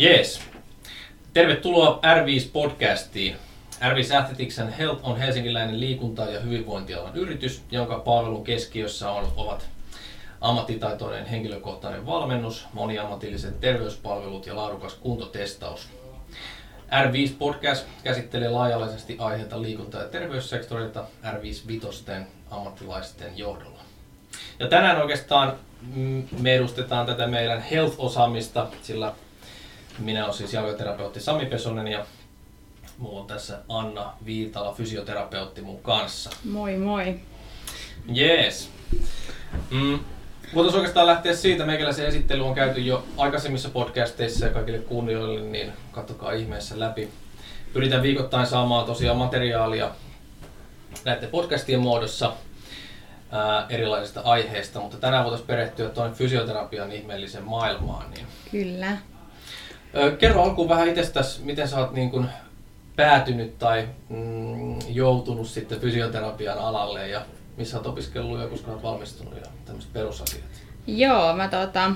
Jees. Tervetuloa R5-podcastiin. R5 Athletics and Health on helsinkiläinen liikunta- ja hyvinvointialan yritys, jonka palvelun keskiössä on, ovat ammattitaitoinen henkilökohtainen valmennus, moniammatilliset terveyspalvelut ja laadukas kuntotestaus. R5 Podcast käsittelee laajalaisesti aiheita liikunta- ja terveyssektorilta R5 Vitosten ammattilaisten johdolla. Ja tänään oikeastaan me edustetaan tätä meidän health-osaamista, sillä minä olen siis jalkaterapeutti Sami Pesonen ja mulla on tässä Anna Viitala, fysioterapeutti mun kanssa. Moi moi. Jees. Mm. Voitaisiin oikeastaan lähteä siitä, meikäläisen esittely on käyty jo aikaisemmissa podcasteissa ja kaikille kuuntelijoille, niin katsokaa ihmeessä läpi. Pyritään viikoittain saamaan tosiaan materiaalia näiden podcastien muodossa ää, erilaisista aiheista, mutta tänään voitaisiin perehtyä tuonne fysioterapian ihmeelliseen maailmaan. Niin. Kyllä. Kerro alkuun vähän itsestäsi, miten sä oot niin kun päätynyt tai mm, joutunut sitten fysioterapian alalle ja missä olet opiskellut ja koska olet valmistunut ja tämmöiset perusasiat. Joo, mä tota,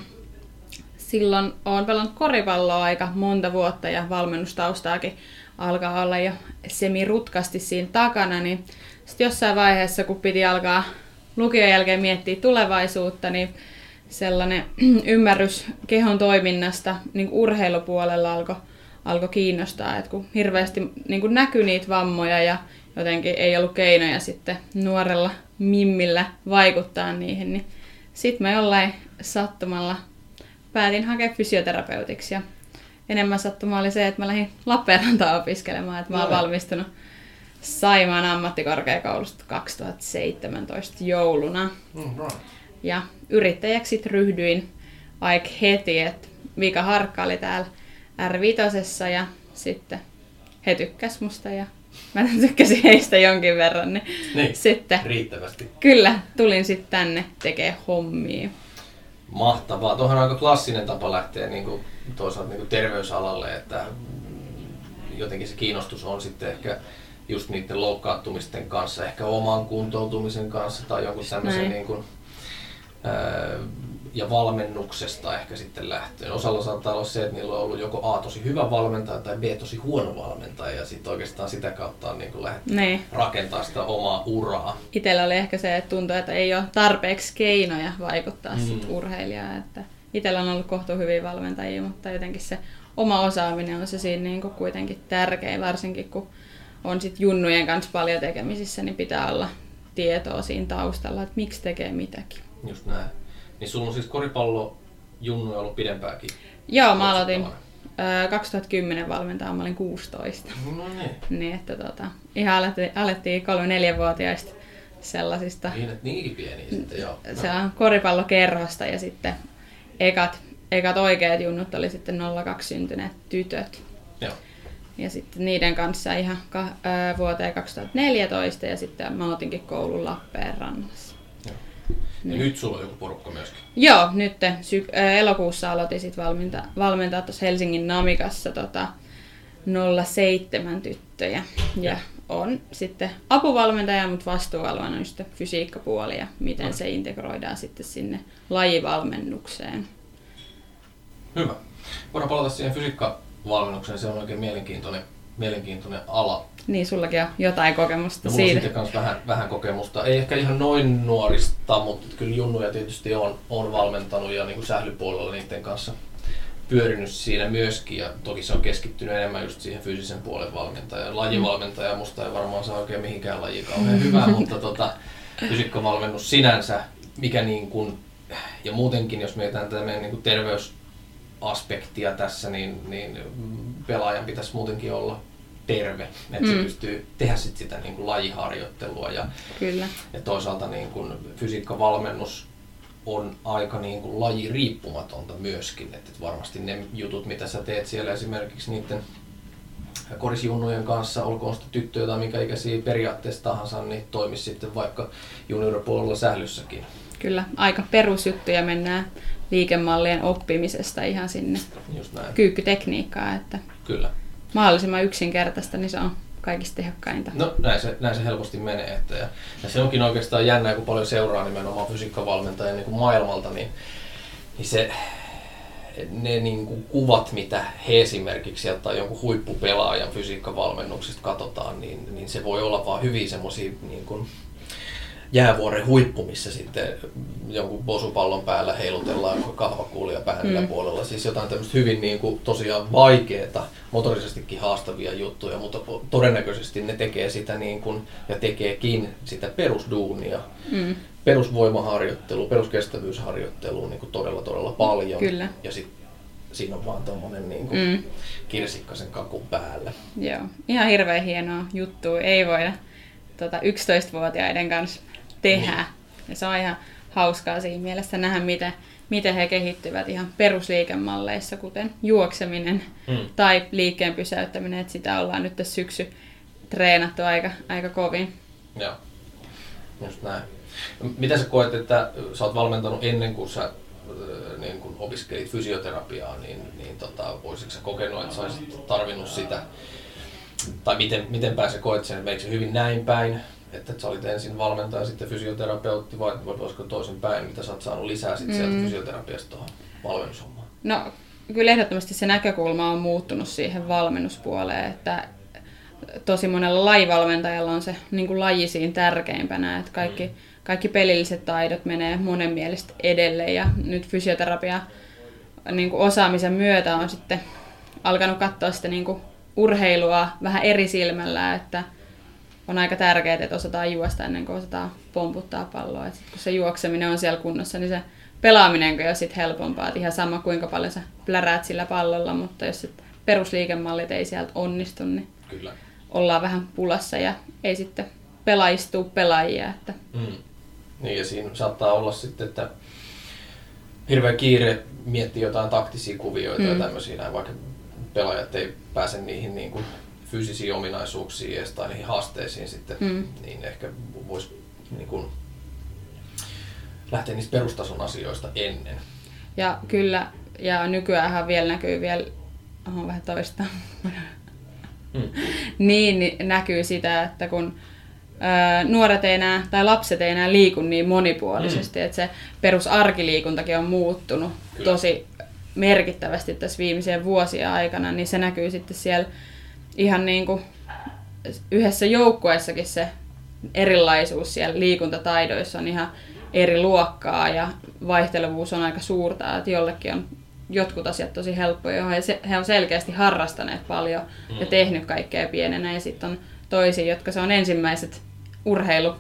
silloin oon pelannut koripalloa aika monta vuotta ja valmennustaustaakin alkaa olla jo semi-rutkasti siinä takana, niin sitten jossain vaiheessa, kun piti alkaa lukion jälkeen miettiä tulevaisuutta, niin sellainen ymmärrys kehon toiminnasta niin urheilupuolella alkoi alko kiinnostaa, että kun hirveästi niin kun näkyi niitä vammoja ja jotenkin ei ollut keinoja sitten nuorella mimmillä vaikuttaa niihin, niin sitten mä jollain sattumalla päätin hakea fysioterapeutiksi ja enemmän sattuma oli se, että mä lähdin Lappeenrantaan opiskelemaan, että mä oon valmistunut Saimaan ammattikorkeakoulusta 2017 jouluna. Mm, right. Ja yrittäjäksi ryhdyin aika heti, että Vika Harkka oli täällä R5 ja sitten he tykkäs musta ja mä tykkäsin heistä jonkin verran. Niin, Niin, sitten riittävästi. kyllä tulin sitten tänne tekee hommia. Mahtavaa. Tuohan on aika klassinen tapa lähteä niin kuin, toisaalta niin kuin terveysalalle, että jotenkin se kiinnostus on sitten ehkä just niiden loukkaantumisten kanssa, ehkä oman kuntoutumisen kanssa tai jonkun tämmöisen Näin. niin kuin, ja valmennuksesta ehkä sitten lähtien. Osalla saattaa olla se, että niillä on ollut joko A tosi hyvä valmentaja tai B tosi huono valmentaja ja sitten oikeastaan sitä kautta on niin lähdetty Niin. rakentaa sitä omaa uraa. Itellä oli ehkä se, että tuntui, että ei ole tarpeeksi keinoja vaikuttaa Mm. sit urheilijaan. Että itellä on ollut kohtu hyviä valmentajia, mutta jotenkin se oma osaaminen on se siinä niin kuin kuitenkin tärkein, varsinkin kun on sit junnujen kanssa paljon tekemisissä, niin pitää olla tietoa siinä taustalla, että miksi tekee mitäkin. Just näin. Niin sulla on siis koripallo junnuja ollut pidempääkin. Joo, mä aloitin ö, 2010 valmentaa, mä olin 16. No niin. Niin, että tota, ihan alettiin, alettiin 3-4-vuotiaista sellaisista Niin, että niinkin pieniä sitten, joo. se on koripallokerhosta ja sitten ekat, ekat oikeat junnut oli sitten 02 syntyneet tytöt. Joo. Ja sitten niiden kanssa ihan ka, ää, vuoteen 2014 ja sitten mä otinkin koulun Lappeenrannassa. Ja nyt sulla on joku porukka myöskin. Joo, nyt elokuussa aloitin sitten valmenta, valmentaa tuossa Helsingin Namikassa tota 07 tyttöjä. Ja on sitten apuvalmentaja, mutta vastuualueena on sitten fysiikkapuoli ja miten No. se integroidaan sitten sinne lajivalmennukseen. Hyvä. Voidaan palata siihen fysiikkavalmennukseen, se on oikein mielenkiintoinen, mielenkiintoinen ala. Niin, sullakin on jotain kokemusta No, mulla on siitä. sitten kanssa vähän, vähän kokemusta. Ei ehkä ihan noin nuorista, mutta kyllä junnuja tietysti on, on valmentanut ja niin kuin sählypuolella niiden kanssa pyörinyt siinä myöskin. Ja toki se on keskittynyt enemmän just siihen fyysisen puolen valmentajan. Lajivalmentaja musta ei varmaan saa oikein mihinkään lajiin kauhean hyvää, mutta tota, fysiikkavalmennus sinänsä, mikä niin kuin, ja muutenkin jos mietitään tätä meidän niin kuin terveysaspektia tässä, niin, niin pelaajan pitäisi muutenkin olla terve, että se Mm. pystyy tehdä sit sitä niin kuin lajiharjoittelua ja, Kyllä. ja toisaalta niin kuin fysiikkavalmennus on aika niin kuin lajiriippumatonta myöskin, että et varmasti ne jutut, mitä sä teet siellä esimerkiksi niiden korisjunnujen kanssa, olkoon sitten tyttöjä tai mikä ikäisiä periaatteessa tahansa, niin toimisi sitten vaikka junioripuolella sählyssäkin. Kyllä, aika perusjuttuja mennään liikemallien oppimisesta ihan sinne Just näin. kyykkytekniikkaan, että Kyllä. Mahdollisimman yksinkertaista, niin se on kaikista tehokkainta. No näin se, näin se helposti menee. Että, ja, ja se onkin oikeastaan jännää, kun paljon seuraa nimenomaan fysiikkavalmentajia niin maailmalta, niin, niin se ne niin kuin kuvat, mitä he esimerkiksi tai jonkun huippupelaajan fysiikkavalmennuksesta katsotaan, niin, niin se voi olla vaan hyvin semmoisia niin jäävuoren huippu, missä sitten jonkun bosupallon päällä heilutellaan kahvakuulia pään mm. puolella. Siis jotain tämmöistä hyvin niin kuin, tosiaan vaikeaa, motorisestikin haastavia juttuja, mutta todennäköisesti ne tekee sitä niin kuin, ja tekeekin sitä perusduunia. Mm. Perusvoimaharjoittelu, peruskestävyysharjoittelu niin kuin todella todella paljon. Kyllä. Ja sitten siinä on vaan tuommoinen niin kuin mm. kirsikkasen kakun päällä. Joo, ihan hirveän hienoa juttu. Ei voida tota, 11-vuotiaiden kanssa tehdä. Niin. Ja se on ihan hauskaa siinä mielessä nähdä, miten, miten he kehittyvät ihan perusliikemalleissa, kuten juokseminen mm. tai liikkeen pysäyttäminen, että sitä ollaan nyt tässä syksy treenattu aika, aika kovin. Joo, just näin. Miten sä koet, että sä oot valmentanut ennen kuin sä niin kun opiskelit fysioterapiaa, niin, niin tota, voisitko sä kokenut, että sä olisit tarvinnut sitä, tai miten, miten pääsee koet sen, että se hyvin näin päin, että sä olit ensin valmentaja, sitten fysioterapeutti, vai, voisiko toisin päin, mitä sä oot saanut lisää sit sieltä mm. fysioterapiasta tuohon valmennushommaan? No, kyllä ehdottomasti se näkökulma on muuttunut siihen valmennuspuoleen, että tosi monella lajivalmentajalla on se niin kuin laji siinä tärkeimpänä, että kaikki, mm. kaikki pelilliset taidot menee monen mielestä edelle ja nyt fysioterapia niin kuin osaamisen myötä on sitten alkanut katsoa sitä niin kuin urheilua vähän eri silmällä, että on aika tärkeää, että osataan juosta ennen kuin osataan pomputtaa palloa. Et sit kun se juokseminen on siellä kunnossa, niin se pelaaminen on jo sit helpompaa. Et ihan sama kuinka paljon sä pläräät sillä pallolla, mutta jos sit perusliikemallit ei sieltä onnistu, niin Kyllä. ollaan vähän pulassa ja ei sitten pelaistuu pelaajia. Että... Mm. Niin ja siinä saattaa olla sitten, että hirveä kiire miettiä jotain taktisia kuvioita mm. ja tämmöisiä näin, vaikka pelaajat ei pääse niihin niin kuin fyysisiin ominaisuuksiin edes tai niihin haasteisiin sitten, mm. niin ehkä voisi niin kuin, lähteä niistä perustason asioista ennen. Ja kyllä, ja nykyään vielä näkyy vielä, oho, vähän toista, mm. niin, niin näkyy sitä, että kun ö, nuoret ei enää, tai lapset ei enää liiku niin monipuolisesti, mm. että se perusarkiliikuntakin on muuttunut kyllä. tosi merkittävästi tässä viimeisen vuosien aikana, niin se näkyy sitten siellä ihan niin kuin yhdessä joukkueessakin se erilaisuus siellä liikuntataidoissa on ihan eri luokkaa ja vaihtelevuus on aika suurta, että jollekin on jotkut asiat tosi helppoja, johon he on selkeästi harrastaneet paljon ja mm. tehnyt kaikkea pienenä ja sitten on toisia, jotka se on ensimmäiset urheilu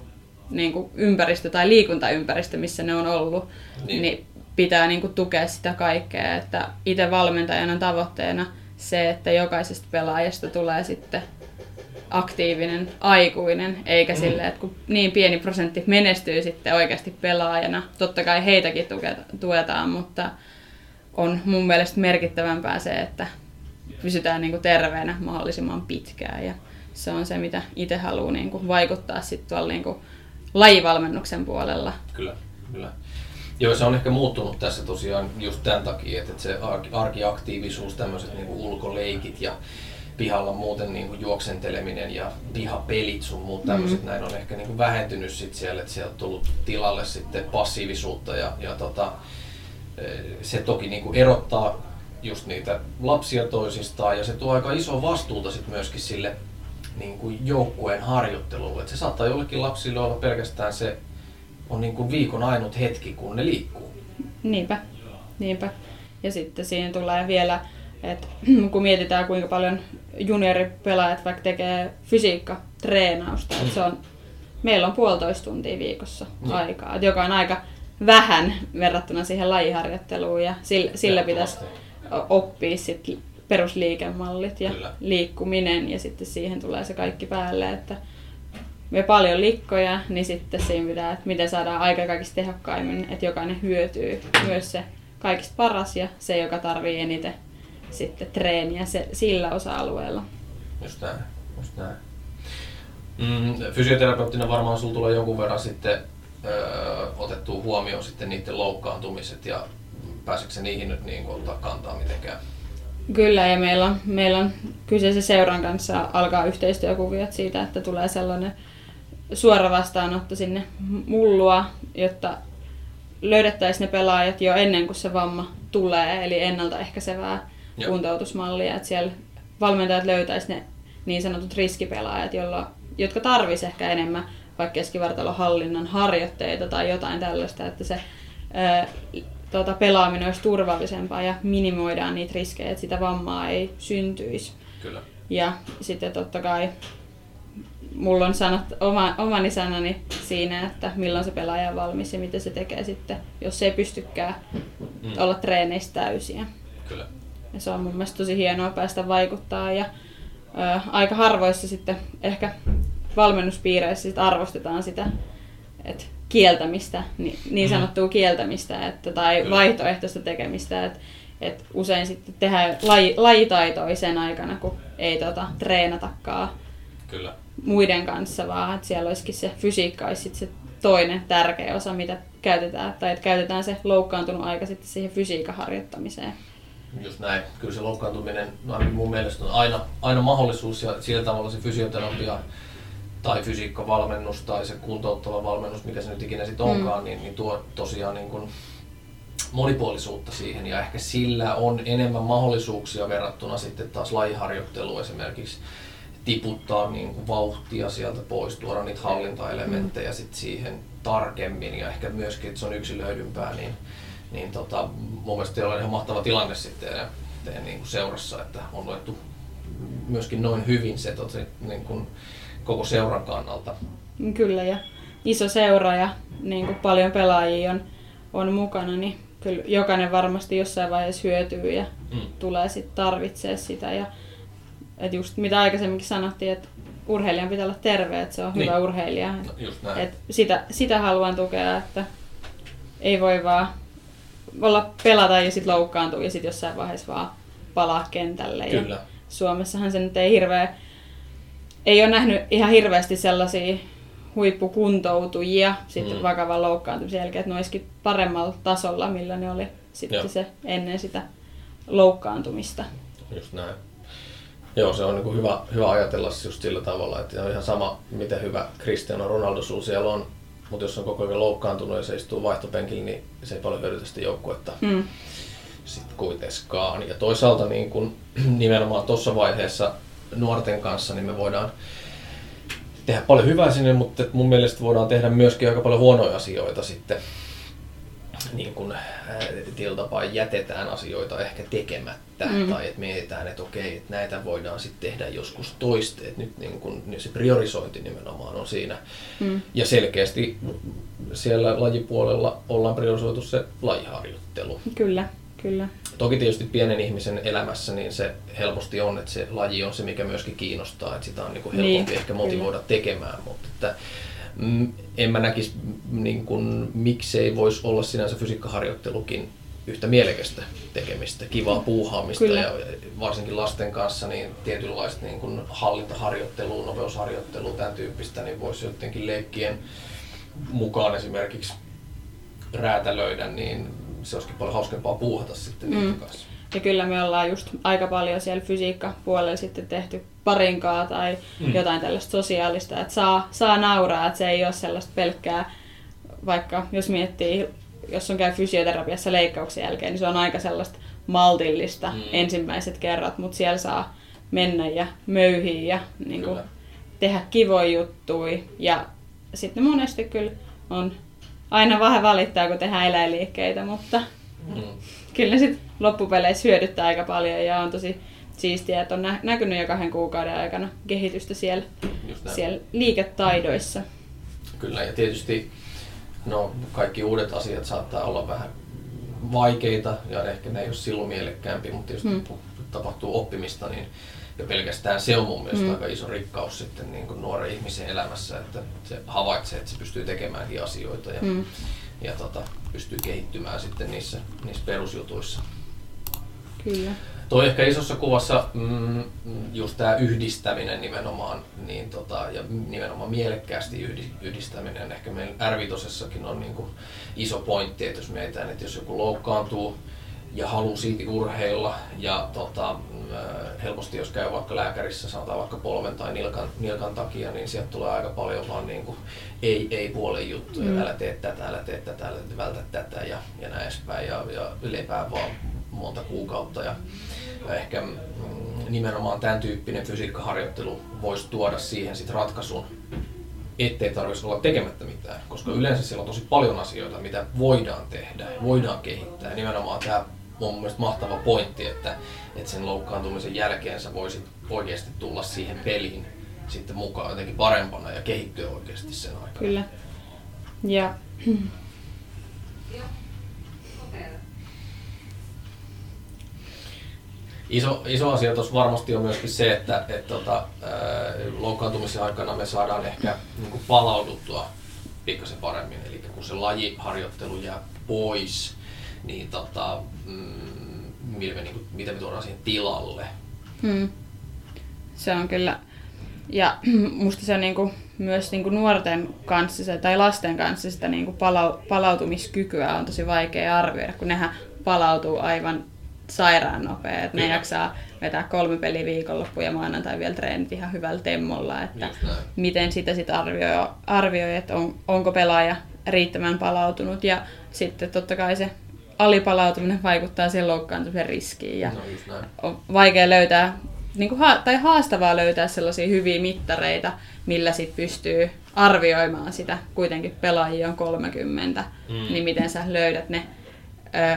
niin kuin ympäristö tai liikuntaympäristö, missä ne on ollut, niin, niin pitää niin kuin tukea sitä kaikkea. Että itse valmentajana tavoitteena se, että jokaisesta pelaajasta tulee sitten aktiivinen aikuinen, eikä mm. silleen, että kun niin pieni prosentti menestyy sitten oikeasti pelaajana, totta kai heitäkin tuetaan, mutta on mun mielestä merkittävämpää se, että pysytään niin kuin terveenä mahdollisimman pitkään ja se on se, mitä itse haluaa niin kuin vaikuttaa sitten tuolla niin kuin lajivalmennuksen puolella. Kyllä, kyllä. Joo, se on ehkä muuttunut tässä tosiaan just tämän takia, että se arkiaktiivisuus, tämmöiset niin ulkoleikit ja pihalla muuten niin kuin juoksenteleminen ja pihapelit sun muut mm-hmm. tämmöiset mm. näin on ehkä niin kuin vähentynyt sit siellä, että sieltä on tullut tilalle sitten passiivisuutta ja, ja tota, e, se toki niin kuin erottaa just niitä lapsia toisistaan ja se tuo aika iso vastuuta sit myöskin sille niin kuin joukkueen harjoittelulle. Et se saattaa jollekin lapsille olla pelkästään se on niin kuin viikon ainut hetki, kun ne liikkuu. Niinpä, niinpä. Ja sitten siihen tulee vielä, että kun mietitään kuinka paljon junioripelaajat vaikka tekee fysiikka-treenausta, että se on, meillä on puolitoista tuntia viikossa niin. aikaa, joka on aika vähän verrattuna siihen lajiharjoitteluun ja sillä, sillä pitäisi oppia sit perusliikemallit ja Kyllä. liikkuminen ja sitten siihen tulee se kaikki päälle, että me paljon likkoja, niin sitten siinä pitää, että miten saadaan aika kaikista tehokkaimmin, että jokainen hyötyy myös se kaikista paras ja se, joka tarvii eniten sitten treeniä se, sillä osa-alueella. Just näin, just näin. Mm, fysioterapeuttina varmaan sulla tulee jonkun verran sitten öö, otettua huomioon sitten niiden loukkaantumiset ja pääseekö niihin nyt niin ottaa kantaa mitenkään? Kyllä, ja meillä on, meillä on kyseisen seuran kanssa alkaa yhteistyökuviot siitä, että tulee sellainen suora vastaanotto sinne mullua, jotta löydettäisiin ne pelaajat jo ennen kuin se vamma tulee, eli ennaltaehkäisevää Joo. kuntoutusmallia, että siellä valmentajat löytäisi ne niin sanotut riskipelaajat, jolla, jotka tarvisi ehkä enemmän vaikka keskivartalohallinnan harjoitteita tai jotain tällaista, että se ää, tuota, pelaaminen olisi turvallisempaa ja minimoidaan niitä riskejä, että sitä vammaa ei syntyisi. Kyllä. Ja sitten totta kai mulla on sanat, oma, omani sanani siinä, että milloin se pelaaja on valmis ja mitä se tekee sitten, jos se ei pystykään Mm. olla treeneissä täysiä. Kyllä. Ja se on mun mielestä tosi hienoa päästä vaikuttaa ja ö, aika harvoissa sitten ehkä valmennuspiireissä sit arvostetaan sitä että kieltämistä, niin, niin Mm. sanottua kieltämistä että, tai Kyllä. vaihtoehtoista tekemistä. Että, et usein sitten tehdään laji, lajitaitoja sen aikana, kun ei tota, treenatakaan Kyllä. muiden kanssa, vaan että siellä olisikin se fysiikka olisi sit se toinen tärkeä osa, mitä käytetään, tai että käytetään se loukkaantunut aika sitten siihen fysiikan harjoittamiseen. Just näin. Kyllä se loukkaantuminen ainakin mun mielestä on aina, aina mahdollisuus ja sillä tavalla se fysioterapia tai fysiikkavalmennus tai se kuntouttava valmennus, mikä se nyt ikinä sitten onkaan, mm. niin, niin tuo tosiaan niin kuin monipuolisuutta siihen ja ehkä sillä on enemmän mahdollisuuksia verrattuna sitten taas lajiharjoitteluun esimerkiksi tiputtaa niin kuin vauhtia sieltä pois, tuoda niitä hallintaelementtejä mm. sit siihen tarkemmin ja ehkä myöskin, että se on yksilöidympää, niin, niin tota, mun mielestä on ihan mahtava tilanne sitten teidän niin kuin seurassa, että on luettu myöskin noin hyvin se tota, niin kuin koko seuran kannalta. Kyllä, ja iso seura ja niin kuin paljon pelaajia on, on mukana, niin kyllä jokainen varmasti jossain vaiheessa hyötyy ja Mm. tulee sitten tarvitsee sitä. Ja, et just mitä aikaisemminkin sanottiin, että urheilijan pitää olla terve, että se on Niin. hyvä urheilija. No, just näin. Et sitä, sitä haluan tukea, että ei voi vaan olla pelata ja sitten loukkaantua ja sitten jossain vaiheessa vaan palaa kentälle. Ja Kyllä. Suomessahan se nyt ei hirveä, ei ole nähnyt ihan hirveästi sellaisia huippukuntoutujia sitten Mm. mm. vakavan loukkaantumisen jälkeen, että ne olisikin paremmalla tasolla, millä ne oli sitten Joo. se ennen sitä loukkaantumista. Just näin. Joo, se on niin kuin hyvä, hyvä ajatella se just sillä tavalla, että on ihan sama, miten hyvä Cristiano Ronaldo sulla siellä on, mutta jos on koko ajan loukkaantunut ja se istuu vaihtopenkillä, niin se ei paljon hyödytä sitä joukkuetta Mm. sitten kuitenkaan. Ja toisaalta niin kun, nimenomaan tuossa vaiheessa nuorten kanssa, niin me voidaan tehdä paljon hyvää sinne, mutta mun mielestä voidaan tehdä myöskin aika paljon huonoja asioita sitten. Niin kun, tietyllä tapaa jätetään asioita ehkä tekemättä mm. Tai että mietitään, että okei, että näitä voidaan sitten tehdä joskus toiste. Et nyt niin kun, niin se priorisointi nimenomaan on siinä. Mm. Ja selkeästi siellä lajipuolella ollaan priorisoitu se lajiharjoittelu. Kyllä, kyllä. Toki tietysti pienen ihmisen elämässä niin se helposti on, että se laji on se, mikä myöskin kiinnostaa, että sitä on niin kuin helpompi Niin, niin, ehkä kyllä. motivoida tekemään, mutta että, en mä näkisi, niin kuin, miksei voisi olla sinänsä fysiikkaharjoittelukin yhtä mielekästä tekemistä, kivaa puuhaamista Kyllä. ja varsinkin lasten kanssa niin tietynlaista niin kuin hallintaharjoittelua, nopeusharjoittelua, tämän tyyppistä, niin voisi jotenkin leikkien mukaan esimerkiksi räätälöidä, niin se olisikin paljon hauskempaa puuhata sitten niiden Mm. kanssa. Ja kyllä me ollaan just aika paljon siellä fysiikkapuolella sitten tehty parinkaa tai Mm. jotain tällaista sosiaalista, että saa, saa nauraa, että se ei ole sellaista pelkkää, vaikka jos miettii, jos on käy fysioterapiassa leikkauksen jälkeen, niin se on aika sellaista maltillista Mm. mm. ensimmäiset kerrat, mutta siellä saa mennä ja möyhiä ja niin kuin, tehdä kivoja juttuja. Ja sitten monesti kyllä on aina vähän valittaa, kun tehdään eläinliikkeitä, mutta Mm. kyllä sitten loppupeleissä hyödyttää aika paljon ja on tosi siistiä, että on nä- näkynyt jo kahden kuukauden aikana kehitystä siellä, siellä liiketaidoissa. Kyllä, ja tietysti no, kaikki uudet asiat saattaa olla vähän vaikeita ja ehkä ne ei ole silloin mielekkäämpi, mutta tietysti Mm. kun tapahtuu oppimista, niin jo pelkästään se on mun mielestä Mm. aika iso rikkaus sitten niin kuin nuoren ihmisen elämässä, että se havaitsee, että se pystyy tekemäänkin asioita ja, Mm. ja tota, pystyy kehittymään sitten niissä, niissä perusjutuissa. Kyllä. Toi ehkä isossa kuvassa mm, just tämä yhdistäminen nimenomaan, niin tota, ja nimenomaan mielekkäästi yhdi- yhdistäminen, ehkä meillä R5 on niinku iso pointti, että jos mietitään, että jos joku loukkaantuu ja haluaa silti urheilla ja tota, äh, helposti, jos käy vaikka lääkärissä, sanotaan vaikka polven tai nilkan, nilkan takia, niin sieltä tulee aika paljon vaan niin kuin ei, ei puolen juttuja, mm. älä tee tätä, älä tee tätä, älä vältä tätä ja, ja näin edespäin ja, ja lepää vaan monta kuukautta. Ja, ehkä mm, nimenomaan tämän tyyppinen fysiikkaharjoittelu voisi tuoda siihen sit ratkaisun, ettei tarvitsisi olla tekemättä mitään, koska yleensä siellä on tosi paljon asioita, mitä voidaan tehdä, voidaan kehittää. Ja nimenomaan tämä on mun mahtava pointti, että, että sen loukkaantumisen jälkeen sä voisit oikeasti tulla siihen peliin sitten mukaan jotenkin parempana ja kehittyä oikeasti sen aikana. Kyllä. Ja Iso, iso asia tuossa varmasti on myöskin se, että et, tota, loukkaantumisen aikana me saadaan ehkä niin kuin palauduttua pikkasen paremmin. Eli kun se lajiharjoittelu jää pois, niin tota, mm, millä me, niin kuin, mitä me tuodaan siihen tilalle. Hmm. Se on kyllä, ja musta se on niinku, myös niinku nuorten kanssa tai lasten kanssa sitä niinku palau, palautumiskykyä on tosi vaikea arvioida, kun nehän palautuu aivan sairaan nopea. Että ne jaksaa vetää kolme peliä viikonloppu ja maanantai vielä treenit ihan hyvällä temmolla. Että miten sitä sitten arvioi, arvioi että on, onko pelaaja riittävän palautunut. Ja sitten totta kai se alipalautuminen vaikuttaa siihen loukkaantumisen riskiin. Ja no, on vaikea löytää, niin kuin ha- tai haastavaa löytää sellaisia hyviä mittareita, millä sit pystyy arvioimaan sitä. Kuitenkin pelaajia on 30, mm. niin miten sä löydät ne ö,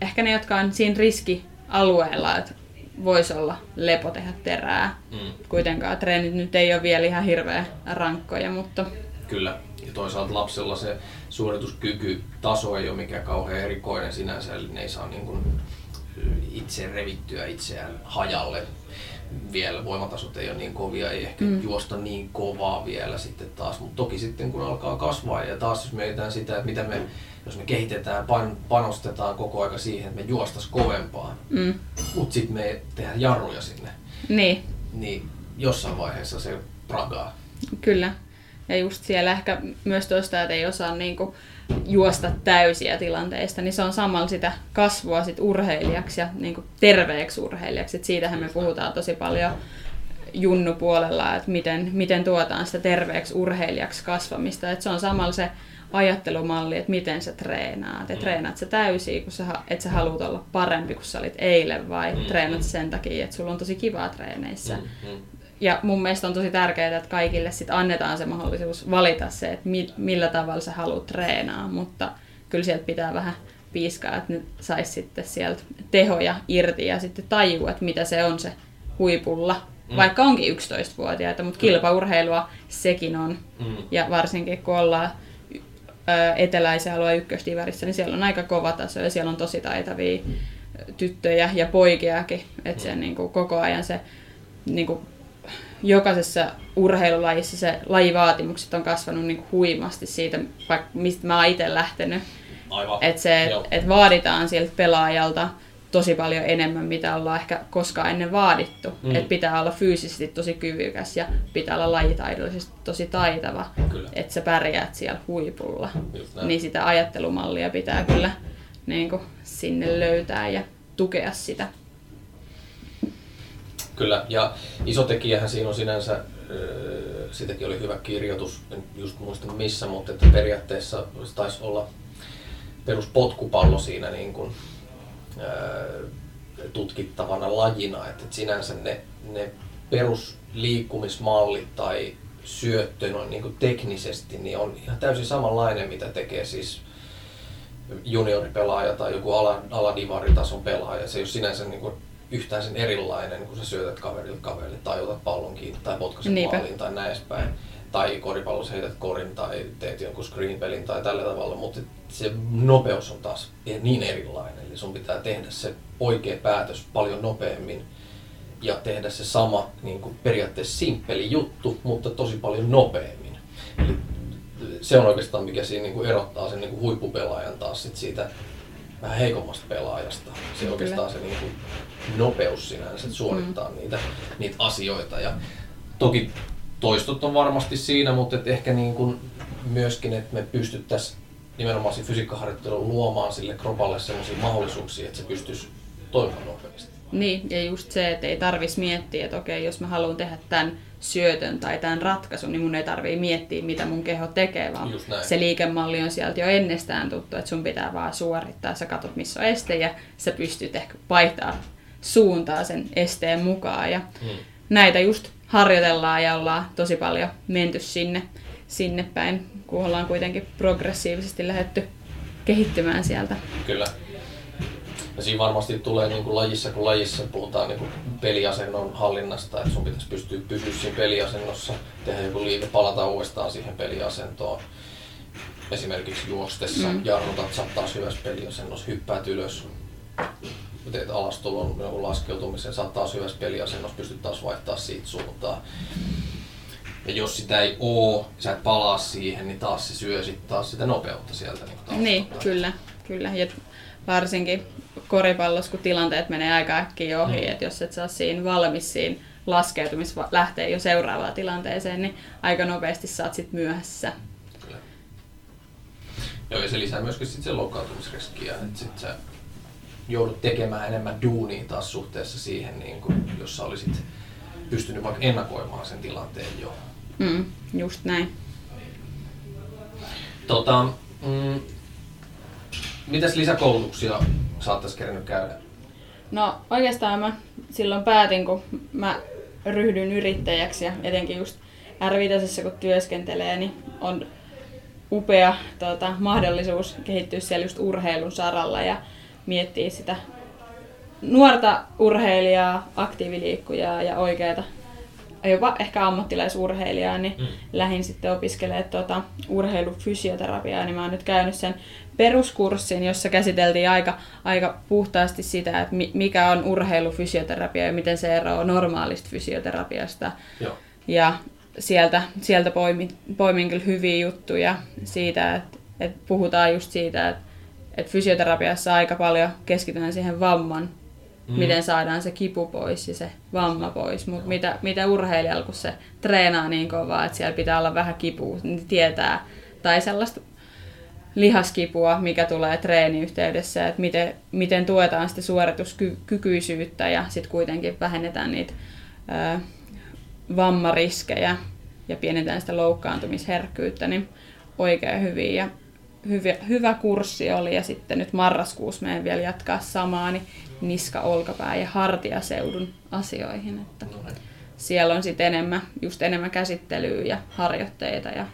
ehkä ne, jotka on siinä riskialueella, että voisi olla lepo tehdä terää. Mm. Kuitenkaan treenit nyt ei ole vielä ihan hirveän rankkoja, mutta... Kyllä. Ja toisaalta lapsella se suorituskyky taso ei ole mikään kauhean erikoinen sinänsä, eli ne ei saa niin kuin itse revittyä itseään hajalle vielä. Voimatasot ei ole niin kovia, ei ehkä mm. juosta niin kovaa vielä sitten taas. Mutta toki sitten kun alkaa kasvaa ja taas jos mietitään sitä, että mitä me jos me kehitetään, pan, panostetaan koko aika siihen, että me juostas kovempaa, mm. mutta sitten me tehdään jarruja sinne, niin. niin jossain vaiheessa se pragaa. Kyllä. Ja just siellä ehkä myös tuosta, että ei osaa niinku juosta täysiä tilanteista, niin se on samalla sitä kasvua sit urheilijaksi ja niinku terveeksi urheilijaksi. Et siitähän me puhutaan tosi paljon junnupuolella, että miten, miten tuotaan sitä terveeksi urheilijaksi kasvamista. Et se on samalla se ajattelumalli, että miten sä treenaat. Mm. treenaat sä täysin, kun sä, että sä haluat olla parempi kuin sä olit eilen vai mm. treenat sen takia, että sulla on tosi kivaa treeneissä. Mm. Mm. Ja mun mielestä on tosi tärkeää, että kaikille sit annetaan se mahdollisuus valita se, että mi, millä tavalla sä haluat treenaa, mutta kyllä sieltä pitää vähän piiskaa, että ne saisi sitten sieltä tehoja irti ja sitten tajua, että mitä se on se huipulla. Mm. Vaikka onkin 11-vuotiaita, mutta kilpaurheilua sekin on. Mm. Ja varsinkin kun ollaan eteläisen alueen ykköstivärissä, niin siellä on aika kova taso ja siellä on tosi taitavia tyttöjä ja poikiakin. Että se niin kuin koko ajan se niin kuin jokaisessa urheilulajissa se lajivaatimukset on kasvanut niin kuin huimasti siitä, vaikka mistä mä oon itse lähtenyt. Että se, et vaaditaan sieltä pelaajalta tosi paljon enemmän, mitä ollaan ehkä koskaan ennen vaadittu. Mm. Että pitää olla fyysisesti tosi kyvykäs ja pitää olla lajitaidollisesti tosi taitava, että sä pärjäät siellä huipulla. Niin sitä ajattelumallia pitää kyllä niin kuin, sinne löytää ja tukea sitä. Kyllä, ja iso tekijähän siinä on sinänsä, sitäkin oli hyvä kirjoitus, en just muista missä, mutta että periaatteessa taisi olla peruspotkupallo siinä niin kuin tutkittavana lajina, että sinänsä ne, ne perusliikkumismallit tai syöttö noin niin kuin teknisesti niin on ihan täysin samanlainen, mitä tekee siis junioripelaaja tai joku ala, aladivaritason pelaaja. Se ei ole sinänsä niin kuin yhtään sen erilainen, kun sä syötät kaverille kaverille tai otat pallon kiinni tai potkaiset maaliin tai näin edespäin tai koripallossa heität korin tai teet jonkun screenpelin tai tällä tavalla, mutta se nopeus on taas niin erilainen. Eli sun pitää tehdä se oikea päätös paljon nopeammin ja tehdä se sama niin kuin periaatteessa simppeli juttu, mutta tosi paljon nopeammin. Eli se on oikeastaan mikä siinä niin kuin erottaa sen niin kuin huippupelaajan taas sit siitä vähän heikommasta pelaajasta. Se on oikeastaan se niin kuin nopeus sinänsä, että suorittaa mm. niitä, niitä asioita. Ja toki toistot on varmasti siinä, mutta et ehkä niin kuin myöskin, että me pystyttäisiin nimenomaan fysiikkaharjoittelun luomaan sille kropalle sellaisia mahdollisuuksia, että se pystyisi toimimaan nopeasti. Niin, ja just se, että ei tarvis miettiä, että okei, jos mä haluan tehdä tämän syötön tai tämän ratkaisun, niin mun ei tarvii miettiä, mitä mun keho tekee, vaan se liikemalli on sieltä jo ennestään tuttu, että sun pitää vaan suorittaa. Sä katsot, missä on este ja sä pystyt ehkä vaihtaa suuntaa sen esteen mukaan. Ja Mm. näitä just harjoitellaan ja ollaan tosi paljon menty sinne, sinne päin, kun ollaan kuitenkin progressiivisesti lähetty kehittymään sieltä. Kyllä. Ja siinä varmasti tulee niin kuin lajissa kun lajissa puhutaan niin kuin peliasennon hallinnasta, että sun pitäisi pystyä pysyä siinä peliasennossa, tehdä joku liike, palata uudestaan siihen peliasentoon. Esimerkiksi juostessa, mm. jarrutat, sä taas hyvässä peliasennossa, hyppäät ylös, teet alastulon jonkun laskeutumisen, sä taas hyvässä peliasennossa, pystyt taas vaihtaa siitä suuntaan. Ja jos sitä ei oo, sä et palaa siihen, niin taas se syö sit taas sitä nopeutta sieltä. Niin, taas Niin, kyllä, kyllä. Ja varsinkin koripallossa, kun tilanteet menee aika äkkiä ohi, Mm. että jos et saa siinä valmis siinä laskeutumis lähtee jo seuraavaan tilanteeseen, niin aika nopeasti saat sit myöhässä. Kyllä. Joo, ja se lisää myöskin sit sen loukkaantumisriskiä, että sit sä joudut tekemään enemmän duunia taas suhteessa siihen, niin kun, jos sä olisit pystynyt vaikka ennakoimaan sen tilanteen jo. Mm, just näin. Tota, mm, mitäs lisäkoulutuksia sä kerännyt käydä? No oikeastaan mä silloin päätin, kun mä ryhdyin yrittäjäksi ja etenkin just R5 kun työskentelee, niin on upea tota, mahdollisuus kehittyä siellä just urheilun saralla ja miettiä sitä nuorta urheilijaa, aktiiviliikkujaa ja oikeata jopa ehkä ammattilaisurheilijaa, niin Mm. lähdin sitten opiskelemaan tuota urheilufysioterapiaa, niin mä oon nyt käynyt sen peruskurssin, jossa käsiteltiin aika, aika puhtaasti sitä, että mi- mikä on urheilufysioterapia ja miten se eroaa normaalista fysioterapiasta. Joo. Ja sieltä, sieltä poimin, poimin kyllä hyviä juttuja siitä, että, että puhutaan just siitä, että, että fysioterapiassa aika paljon keskitytään siihen vamman, Mm. miten saadaan se kipu pois ja se vamma pois. Mutta mitä, mitä urheilijalla, kun se treenaa niin kovaa, että siellä pitää olla vähän kipua, niin tietää. Tai sellaista lihaskipua, mikä tulee treeniyhteydessä, että miten, miten tuetaan sitä suorituskykyisyyttä ja sitten kuitenkin vähennetään niitä ö, vammariskejä ja pienetään sitä loukkaantumisherkkyyttä, niin oikein hyvin. Ja hyvä, hyvä kurssi oli ja sitten nyt marraskuussa meidän vielä jatkaa samaa, niin niska, olkapää ja hartiaseudun asioihin. Että No niin. siellä on sitten enemmän, just enemmän käsittelyä ja harjoitteita ja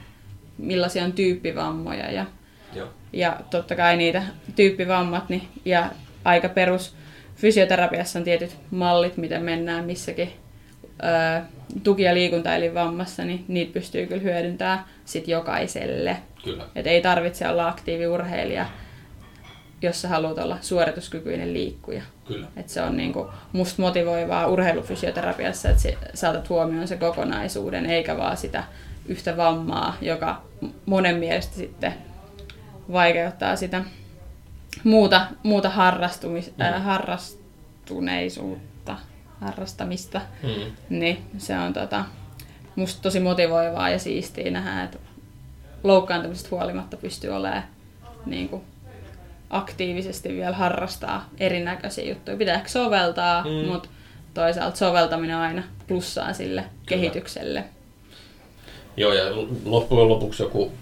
millaisia on tyyppivammoja ja Joo. ja totta kai niitä tyyppivammat niin, ja aika perus fysioterapiassa on tietyt mallit, miten mennään missäkin ö, tuki- ja liikuntaelinvammassa, niin niitä pystyy kyllä hyödyntämään sit jokaiselle. Kyllä. Et ei tarvitse olla aktiiviurheilija, jos sä haluat olla suorituskykyinen liikkuja. Kyllä. Et se on niinku musta motivoivaa urheilufysioterapiassa, että saatat huomioon se kokonaisuuden, eikä vaan sitä yhtä vammaa, joka monen mielestä sitten vaikeuttaa sitä muuta, muuta harrastumis, Mm. äh, harrastuneisuutta, harrastamista. Mm. Niin se on tota, musta tosi motivoivaa ja siistiä nähdä, että loukkaantumisesta huolimatta pystyy olemaan niin kuin, aktiivisesti vielä harrastaa erinäköisiä juttuja. Pitää ehkä soveltaa, Mm. mutta toisaalta soveltaminen on aina plussaa sille kehitykselle. Joo, ja loppujen lopuksi joku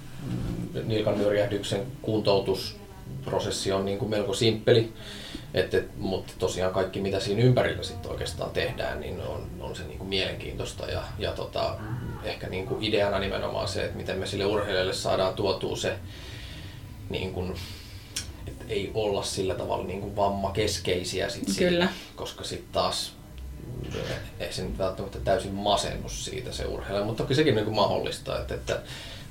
nilkan nyrjähdyksen kuntoutusprosessi on niin kuin melko simppeli, et, et, mutta tosiaan kaikki mitä siinä ympärillä sitten oikeastaan tehdään, niin on, on se niin kuin mielenkiintoista ja, ja tota, ehkä niin kuin ideana nimenomaan se, että miten me sille urheilijalle saadaan tuotua se, niin kuin, että ei olla sillä tavalla niin kuin vammakeskeisiä sit siinä, Kyllä. koska sitten taas ei se nyt välttämättä täysin masennus siitä se urheilija, mutta toki sekin niin mahdollista, että, että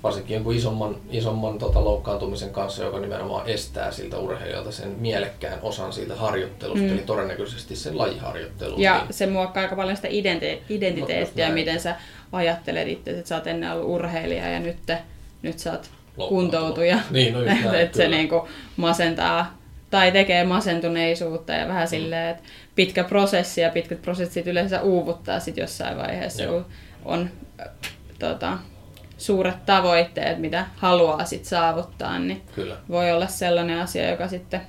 varsinkin jonkun isomman, isomman tota, loukkaantumisen kanssa, joka nimenomaan estää siltä urheilijalta sen mielekkään osan siitä harjoittelusta, mm. Mm. eli todennäköisesti sen lajiharjoittelun. Ja niin, se muokkaa aika paljon sitä identi- No, identiteettiä, näin. miten sä ajattelet itse, että sä oot ennen ollut urheilija ja nyt, te, nyt sä oot. Kuntoutuja. Niin, no just näin, että se kyllä. niinku masentaa tai tekee masentuneisuutta ja Mm. vähän silleen, että pitkä prosessi ja pitkät prosessit yleensä uuvuttaa sit jossain vaiheessa, Joo. kun on tota, suuret tavoitteet, mitä haluaa sit saavuttaa, niin Kyllä. voi olla sellainen asia, joka sitten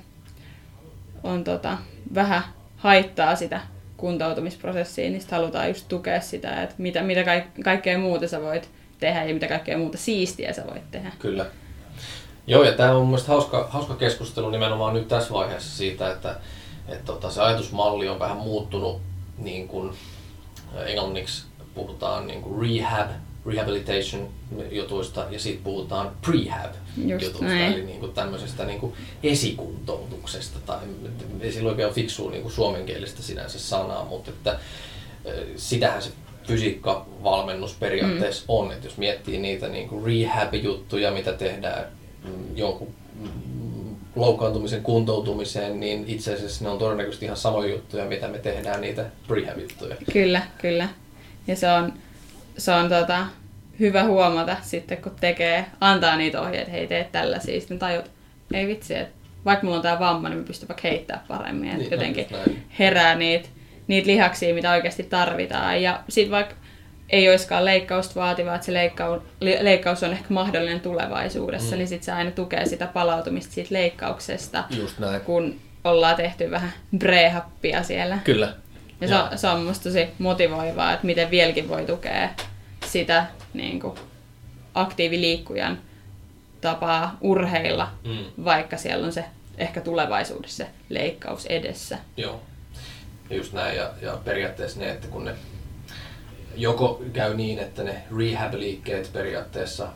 on tota, vähän haittaa sitä kuntoutumisprosessia, niin sitten halutaan just tukea sitä, että mitä, mitä kaik- kaikkea muuta sä voit tehdä ja mitä kaikkea muuta siistiä sä voit tehdä. Kyllä. Joo, ja tämä on mun hauska, hauska keskustelu nimenomaan nyt tässä vaiheessa siitä, että, että tota, se ajatusmalli on vähän muuttunut niin kuin englanniksi puhutaan niin kuin rehab, rehabilitation jutuista ja sitten puhutaan prehab jutuista, näin. eli niin kuin tämmöisestä niin kuin esikuntoutuksesta. Tai ei sillä oikein ole fiksua niin kuin suomenkielistä sinänsä sanaa, mutta että, sitähän se fysiikkavalmennus periaatteessa mm. on. Että jos miettii niitä niin kuin rehab-juttuja, mitä tehdään mm, jonkun mm, loukkaantumisen kuntoutumiseen, niin itse asiassa ne on todennäköisesti ihan samoja juttuja, mitä me tehdään niitä rehab-juttuja. Kyllä, kyllä. Ja se on, se on tota, hyvä huomata sitten, kun tekee, antaa niitä ohjeita, hei tee tällaisia, sitten tajut, ei vitsi, että vaikka mulla on tämä vamma, niin mä pystyn vaikka heittämään paremmin, että niin, jotenkin herää niitä, niitä lihaksia, mitä oikeasti tarvitaan. Ja sitten vaikka ei olisikaan leikkausta vaativaa, että se leikkaus, leikkaus on ehkä mahdollinen tulevaisuudessa, mm. niin sitten se aina tukee sitä palautumista siitä leikkauksesta, Just näin. kun ollaan tehty vähän brehappia siellä. Kyllä. Ja se, on, se on musta tosi motivoivaa, että miten vieläkin voi tukea sitä niin kuin, aktiiviliikkujan tapaa urheilla, mm. vaikka siellä on se ehkä tulevaisuudessa se leikkaus edessä. Joo, ja just näin. Ja, ja periaatteessa ne, että kun ne joko käy niin, että ne rehab-liikkeet periaatteessa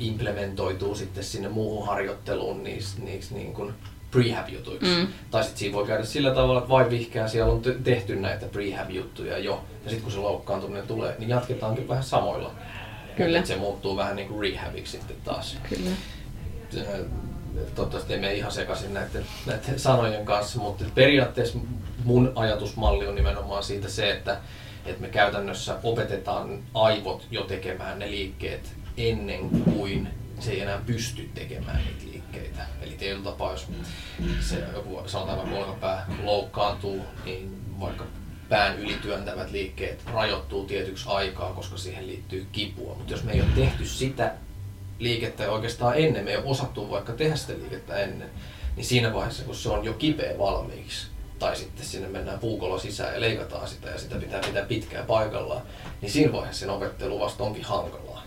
implementoituu sitten sinne muuhun harjoitteluun niissä, niissä niin kuin prehab-jutuiksi. Mm. Tai sitten siinä voi käydä sillä tavalla, että vai vihkään siellä on tehty näitä prehab-juttuja jo. Ja sitten kun se loukkaantuminen tulee, niin jatketaankin vähän samoilla. Kyllä. Että se muuttuu vähän niin kuin rehabiksi sitten taas. Kyllä. Toivottavasti ei mene ihan sekaisin näiden, näiden sanojen kanssa, mutta periaatteessa mun ajatusmalli on nimenomaan siitä se, että, että me käytännössä opetetaan aivot jo tekemään ne liikkeet ennen kuin se ei enää pysty tekemään niitä liikkeitä. Eli tietyllä tapaa, jos se joku sanotaan vaikka olkapää loukkaantuu, niin vaikka pään ylityöntävät liikkeet rajoittuu tietyksi aikaa, koska siihen liittyy kipua. Mutta jos me ei ole tehty sitä liikettä oikeastaan ennen, me ei ole osattu vaikka tehdä sitä liikettä ennen, niin siinä vaiheessa, kun se on jo kipeä valmiiksi, tai sitten sinne mennään puukolla sisään ja leikataan sitä ja sitä pitää pitää pitkään paikallaan, niin siinä vaiheessa sen opettelu vasta onkin hankalaa.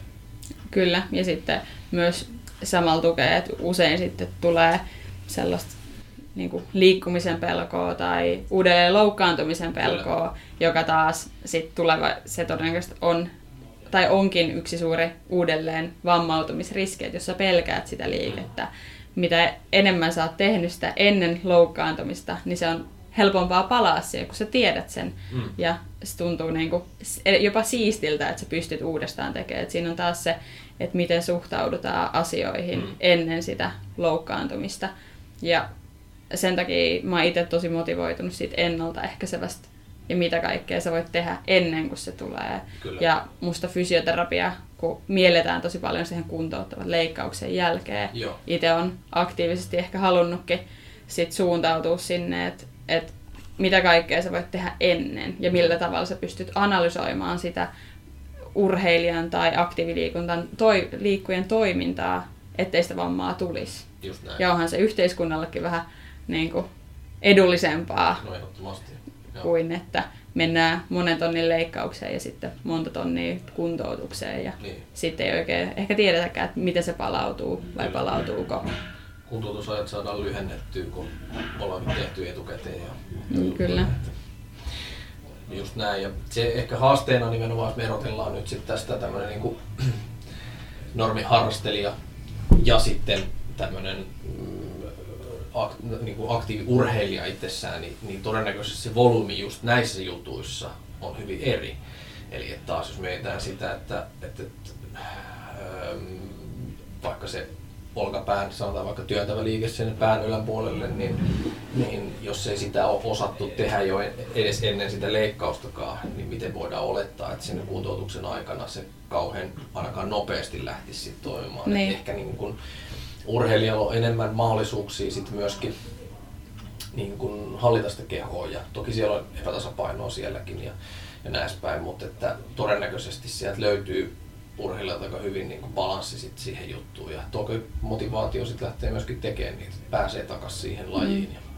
Kyllä, ja sitten myös samalla tukee, että usein sitten tulee sellaista niin kuin liikkumisen pelkoa tai uudelleen loukkaantumisen pelkoa, Kyllä. joka taas sit tuleva, se todennäköisesti on tai onkin yksi suuri uudelleen vammautumisriski, että jos sä pelkäät sitä liikettä, mitä enemmän sä oot tehnyt sitä ennen loukkaantumista, niin se on helpompaa palaa siihen, kun sä tiedät sen. Mm. Ja se tuntuu niin kuin jopa siistiltä, että sä pystyt uudestaan tekemään. Et siinä on taas se, että miten suhtaudutaan asioihin mm. ennen sitä loukkaantumista. Ja sen takia mä oon itse tosi motivoitunut siitä ennaltaehkäisevästä ja mitä kaikkea sä voit tehdä ennen kuin se tulee. Kyllä. Ja musta fysioterapia, kun mielletään tosi paljon siihen kuntouttavan leikkauksen jälkeen. Itse on aktiivisesti ehkä halunnutkin sit suuntautua sinne, että et mitä kaikkea sä voit tehdä ennen ja millä tavalla sä pystyt analysoimaan sitä urheilijan tai aktiiviliikuntan toi, liikkujen toimintaa, ettei sitä vammaa tulisi. Ja onhan se yhteiskunnallekin vähän niin kuin edullisempaa no, kuin että mennään monen tonnin leikkaukseen ja sitten monta tonnia kuntoutukseen ja niin. sitten ei oikein ehkä tiedetäkään, että miten se palautuu vai Kyllä. palautuuko. Kuntoutusajat saadaan lyhennettyä, kun ollaan tehty etukäteen. Ja mm, Kyllä. Just näin. Ja se ehkä haasteena nimenomaan, että me erotellaan nyt sitten tästä tämmöinen niin normiharrastelija ja sitten tämmöinen mm, ak, niin kuin aktiiviurheilija itsessään, niin, niin todennäköisesti se volyymi just näissä jutuissa on hyvin eri. Eli että taas jos mietitään sitä, että, että, että ähm, vaikka se olkapään, sanotaan vaikka työntävä liike sen pään yläpuolelle, niin, niin jos ei sitä ole osattu tehdä jo edes ennen sitä leikkaustakaan, niin miten voidaan olettaa, että sinne kuntoutuksen aikana se kauhean ainakaan nopeasti lähtisi toimimaan. Niin. ehkä niin kuin, urheilijalla on enemmän mahdollisuuksia sit myöskin niin kuin hallita sitä kehoa ja toki siellä on epätasapainoa sielläkin ja, ja näin päin, mutta että todennäköisesti sieltä löytyy urheilijalta aika hyvin niin kuin balanssi sit siihen juttuun ja toki motivaatio sitten lähtee myöskin tekemään niitä, pääsee takaisin siihen lajiin. Mm.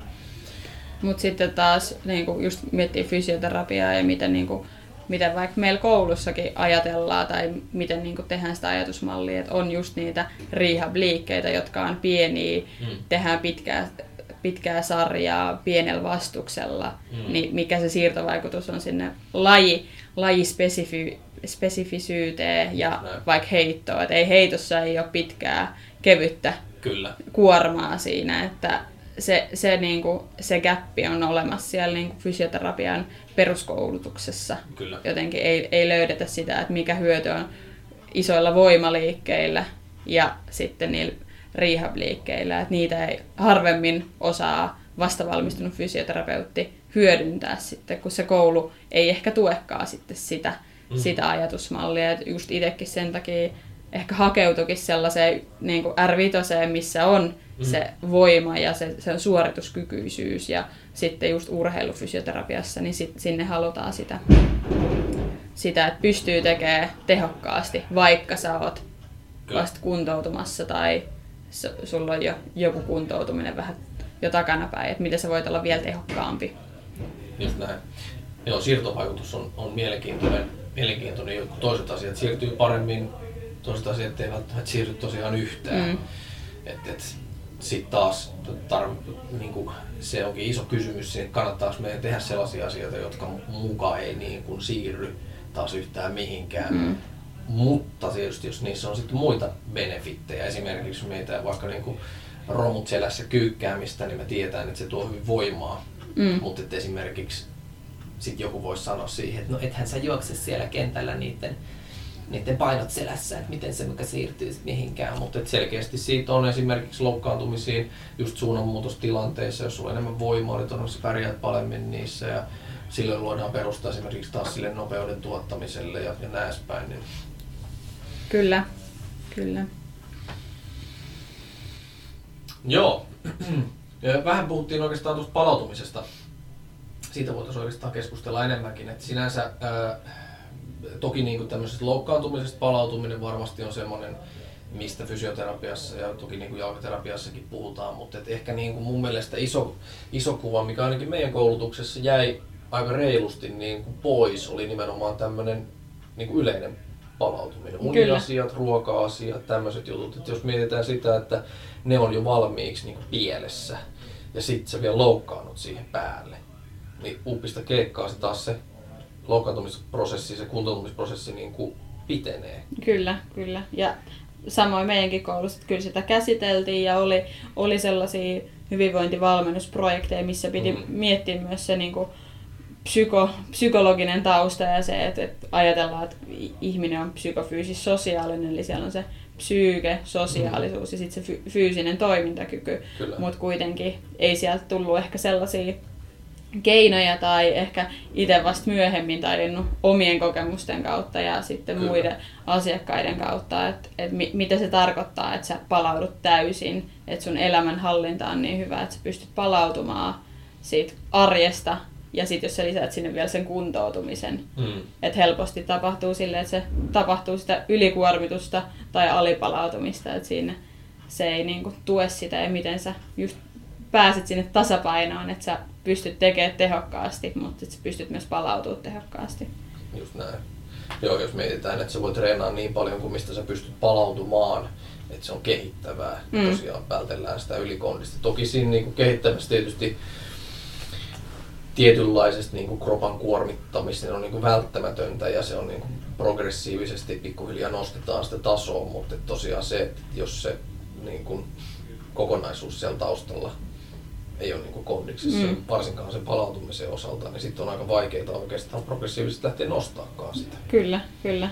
Mutta sitten taas niin kuin just miettii fysioterapiaa ja miten, niin kuin, miten vaikka meillä koulussakin ajatellaan tai miten niin kuin tehdään sitä ajatusmallia, että on just niitä rehab-liikkeitä, jotka on pieniä, mm. tehdään pitkää, pitkää sarjaa pienellä vastuksella, mm. niin mikä se siirtovaikutus on sinne laji, lajispesifisyyteen ja Näin. vaikka heittoon. Et ei heitossa ei ole pitkää kevyttä Kyllä. kuormaa siinä, että se, se, niin kuin, se gappi on olemassa siellä niin kuin fysioterapian peruskoulutuksessa. Kyllä. Jotenkin ei, ei löydetä sitä, että mikä hyöty on isoilla voimaliikkeillä ja sitten niillä rehab-liikkeillä. Että niitä ei harvemmin osaa vastavalmistunut fysioterapeutti hyödyntää sitten, kun se koulu ei ehkä tuekaan sitten sitä, mm. sitä ajatusmallia. Et just itsekin sen takia ehkä hakeutukin sellaiseen niin kuin R5, missä on mm. se voima ja se, se suorituskykyisyys ja sitten just urheilufysioterapiassa, niin sit, sinne halutaan sitä, sitä, että pystyy tekemään tehokkaasti, vaikka sä oot vasta kuntoutumassa tai sulla on jo joku kuntoutuminen vähän jo takanapäin, että miten sä voit olla vielä tehokkaampi. Just näin. Joo, siirtovaikutus on, on mielenkiintoinen, mielenkiintoinen. Toiset asiat siirtyy paremmin toiset asiat ei välttämättä siirry tosiaan yhtään. Mm. Et, et, sitten taas tar, niin kuin, se onkin iso kysymys, että kannattaako meidän tehdä sellaisia asioita, jotka mukaan ei niin kuin, siirry taas yhtään mihinkään. Mm. Mutta tietysti jos niissä on sitten muita benefittejä, esimerkiksi meitä vaikka niin kuin, romut selässä kyykkäämistä, niin me tiedetään, että se tuo hyvin voimaa. Mm. Mutta esimerkiksi sitten joku voisi sanoa siihen, että no ethän sä juokse siellä kentällä niiden niiden painot selässä, että miten se mikä siirtyy mihinkään. Mutta selkeästi siitä on esimerkiksi loukkaantumisiin just suunnanmuutostilanteissa, jos sulla on enemmän voimaa, niin todennäköisesti pärjäät paremmin niissä ja silloin luodaan perusta esimerkiksi taas sille nopeuden tuottamiselle ja, ja näin päin. Niin... Kyllä, kyllä. Joo. Vähän puhuttiin oikeastaan tuosta palautumisesta. Siitä voitaisiin oikeastaan keskustella enemmänkin. Että sinänsä ää, toki niin kuin tämmöisestä loukkaantumisesta palautuminen varmasti on semmoinen, mistä fysioterapiassa ja toki niin kuin jalkaterapiassakin puhutaan, mutta et ehkä niin kuin mun mielestä iso, iso kuva, mikä ainakin meidän koulutuksessa jäi aika reilusti niin kuin pois, oli nimenomaan tämmöinen niin kuin yleinen palautuminen. Uniasiat, ruoka-asiat, tämmöiset jutut. Et jos mietitään sitä, että ne on jo valmiiksi niin kuin pielessä ja sitten sä vielä loukkaannut siihen päälle, niin uppista keikkaa se taas se loukkaantumisprosessi, se kuntoutumisprosessi niin kuin pitenee. Kyllä, kyllä. Ja samoin meidänkin koulussa, kyllä sitä käsiteltiin ja oli, oli sellaisia hyvinvointivalmennusprojekteja, missä piti mm. miettiä myös se niin kuin psyko, psykologinen tausta ja se, että, että ajatellaan, että ihminen on psykofyysis-sosiaalinen, eli siellä on se psyyke, sosiaalisuus mm. ja sitten se fyysinen toimintakyky, mutta kuitenkin ei sieltä tullut ehkä sellaisia keinoja tai ehkä itse vasta myöhemmin tajunnut omien kokemusten kautta ja sitten Kyllä. muiden asiakkaiden kautta, että, että mitä se tarkoittaa, että sä palaudut täysin, että sun elämänhallinta on niin hyvä, että sä pystyt palautumaan siitä arjesta ja sitten jos sä lisät sinne vielä sen kuntoutumisen, mm. että helposti tapahtuu sille, että se tapahtuu sitä ylikuormitusta tai alipalautumista, että siinä se ei niinku tue sitä ja miten sä just pääset sinne tasapainoon, että sä pystyt tekemään tehokkaasti, mutta sä pystyt myös palautumaan tehokkaasti. Just näin. Joo, jos mietitään, että sä voit treenaa niin paljon kuin mistä sä pystyt palautumaan, että se on kehittävää. Mm. Tosiaan vältellään sitä ylikondista. Toki siinä niin kuin kehittämässä tietysti tietynlaisesta niin kuin kropan kuormittamista on niin kuin välttämätöntä ja se on niin kuin progressiivisesti pikkuhiljaa nostetaan sitä tasoa, mutta tosiaan se, että jos se niin kuin kokonaisuus siellä taustalla ei ole niin kondiksissa, mm. varsinkaan sen palautumisen osalta, niin sitten on aika vaikeaa oikeastaan progressiivisesti lähteä nostaakaan sitä. Kyllä, kyllä.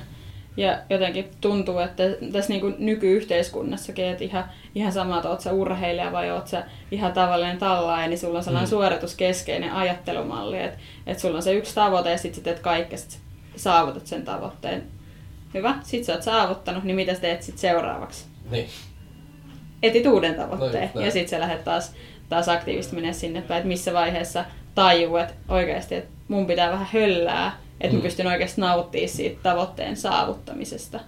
Ja jotenkin tuntuu, että tässä niin nykyyhteiskunnassakin, että ihan, ihan sama, että oot sä urheilija vai oot sä ihan tavallinen tallaaja, niin sulla on sellainen mm. suorituskeskeinen ajattelumalli, että, että sulla on se yksi tavoite ja sitten sä teet kaikkea, sit saavutat sen tavoitteen. Hyvä, sit sä oot saavuttanut, niin mitä sä teet sitten seuraavaksi? Niin. Etit uuden tavoitteen no, ja sitten sä lähdet taas taas aktiivisesti mennä sinne päin, että missä vaiheessa tajuu, että oikeasti että mun pitää vähän höllää, että mm. mä pystyn oikeasti nauttimaan siitä tavoitteen saavuttamisesta.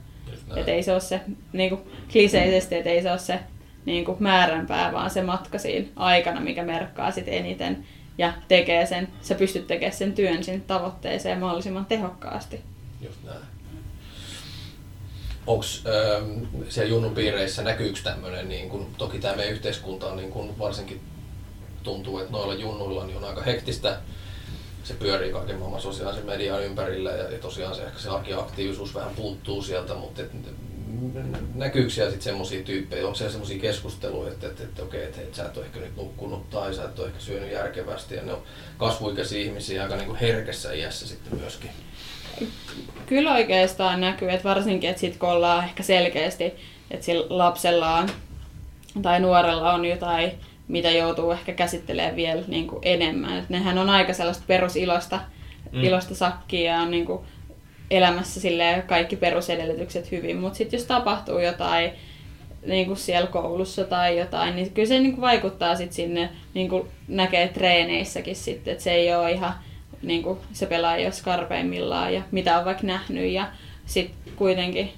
Että ei se ole se niin kuin kliseisesti, että ei se ole se niin kuin määränpää, vaan se matka siinä aikana, mikä merkkaa sit eniten, ja tekee sen, sä pystyt tekemään sen työn sinne tavoitteeseen mahdollisimman tehokkaasti. Just näin. Onko ähm, siellä junnun piireissä, näkyykö tämmöinen, niin kun, toki tämä meidän yhteiskunta on niin kun varsinkin tuntuu, että noilla junnuilla niin on aika hektistä, se pyörii kaiken maailman sosiaalisen median ympärillä ja, ja tosiaan se ehkä se arkiaktiivisuus vähän puuttuu sieltä, mutta et, näkyykö siellä sitten semmoisia tyyppejä, onko siellä semmoisia keskusteluja, että, että, että okei, että, että sä et ole ehkä nyt nukkunut tai sä et ole ehkä syönyt järkevästi ja ne on kasvuikäisiä ihmisiä aika niin herkessä iässä sitten myöskin. Kyllä oikeastaan näkyy, että varsinkin, että sit kun ollaan ehkä selkeästi, että sillä lapsella on tai nuorella on jotain, mitä joutuu ehkä käsittelemään vielä niin kuin enemmän. Et nehän on aika sellaista perusilosta mm. ilosta sakkia ja on niin kuin elämässä kaikki perusedellytykset hyvin, mutta sitten jos tapahtuu jotain niin kuin siellä koulussa tai jotain, niin kyllä se niin kuin vaikuttaa sit sinne, niin kuin näkee treeneissäkin sitten, että se ei ole ihan niin kuin se pelaa jo skarpeimmillaan ja mitä on vaikka nähnyt ja sitten kuitenkin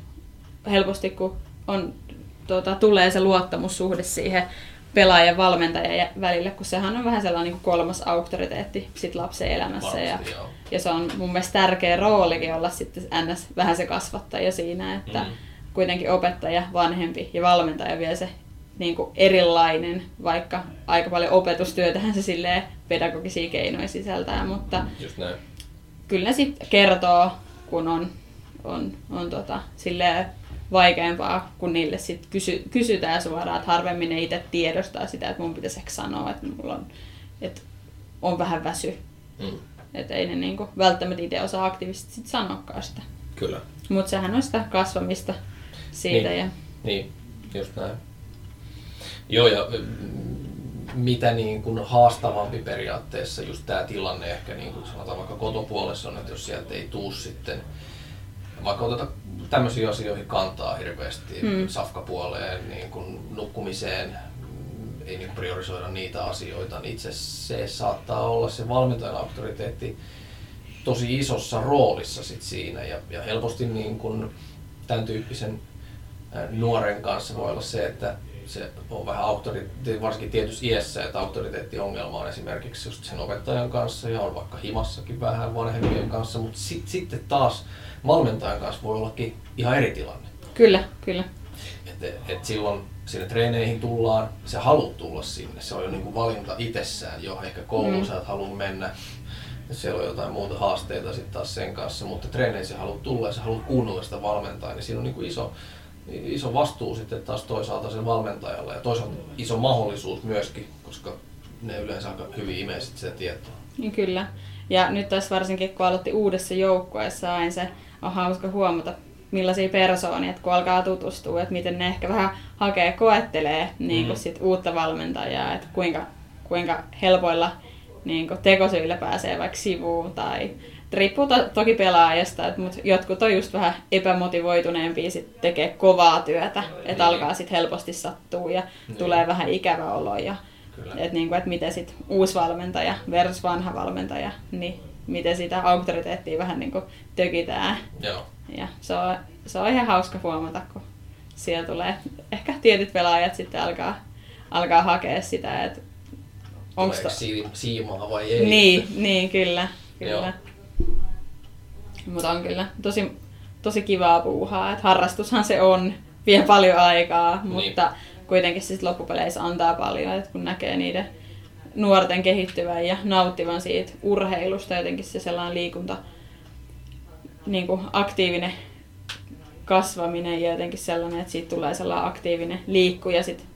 helposti kun on, tuota, tulee se luottamussuhde siihen pelaajan valmentajan välillä, kun sehän on vähän sellainen niin kolmas auktoriteetti sit lapsen elämässä. Varmasti, ja, ja se on mun mielestä tärkeä roolikin olla sitten ns. vähän se kasvattaja siinä, että mm. kuitenkin opettaja, vanhempi ja valmentaja vie se niin kuin erilainen, vaikka aika paljon opetustyötähän se silleen pedagogisia keinoja sisältää, mutta Just näin. kyllä sitten kertoo, kun on, on, on tota, silleen vaikeampaa, kun niille sit kysy, kysytään suoraan, että harvemmin ne itse tiedostaa sitä, että mun pitäisi ehkä sanoa, että mulla on, että on vähän väsy. Mm. Että ei ne niinku välttämättä itse osaa aktiivisesti sit sanoakaan sitä. Kyllä. Mutta sehän on sitä kasvamista siitä. Niin, ja... niin just näin. Joo, ja mitä niin kuin haastavampi periaatteessa just tämä tilanne ehkä niin kuin sanotaan vaikka kotopuolessa on, että jos sieltä ei tuu sitten vaikka oteta tämmöisiin asioihin kantaa hirveästi, mm. safkapuoleen, niin kuin nukkumiseen, ei niin priorisoida niitä asioita, niin itse se saattaa olla se valmentajan auktoriteetti tosi isossa roolissa sit siinä ja, ja helposti niin kuin tämän tyyppisen nuoren kanssa voi olla se, että se on vähän auktoriteetti, varsinkin tietyssä iässä, että auktoriteettiongelma on esimerkiksi just sen opettajan kanssa ja on vaikka himassakin vähän vanhempien kanssa, mutta sitten sit taas valmentajan kanssa voi ollakin ihan eri tilanne. Kyllä, kyllä. Et, et silloin sinne treeneihin tullaan, se haluat tulla sinne, se on jo niinku valinta itsessään jo, ehkä kouluun mm. sä et halua mennä, siellä on jotain muuta haasteita sitten taas sen kanssa, mutta treeneissä haluat tulla ja sä haluat kuunnella sitä valmentajaa, niin siinä on niinku iso, iso vastuu sitten taas toisaalta sen valmentajalla ja toisaalta iso mahdollisuus myöskin, koska ne yleensä aika hyvin imee sitä tietoa. Niin kyllä. Ja nyt tässä varsinkin kun aloitti uudessa joukkueessa aina se on hauska huomata, millaisia persoonia, että kun alkaa tutustua, että miten ne ehkä vähän hakee, koettelee niin kuin mm. sit uutta valmentajaa, että kuinka, kuinka helpoilla niin kuin tekosyillä pääsee vaikka sivuun tai riippuu to, toki pelaajasta, mutta jotkut on just vähän epämotivoituneempia sit tekee kovaa työtä, että niin. alkaa sitten helposti sattua ja niin. tulee vähän ikävä olo ja että niin kuin, että miten sit uusi valmentaja versus vanha valmentaja, niin miten sitä auktoriteettia vähän niin kuin tökitään. Joo. Ja se on, se on ihan hauska huomata, kun siellä tulee ehkä tietyt pelaajat sitten alkaa, alkaa hakea sitä, että onko to... siimaa vai ei. Niin, niin kyllä. kyllä. Mutta on kyllä tosi, tosi kivaa puuhaa, että harrastushan se on, vie paljon aikaa, niin. mutta kuitenkin siis loppupeleissä antaa paljon, että kun näkee niiden nuorten kehittyvän ja nauttivan siitä urheilusta, jotenkin se sellainen liikunta, niin kuin aktiivinen kasvaminen ja jotenkin sellainen, että siitä tulee sellainen aktiivinen liikku ja sitten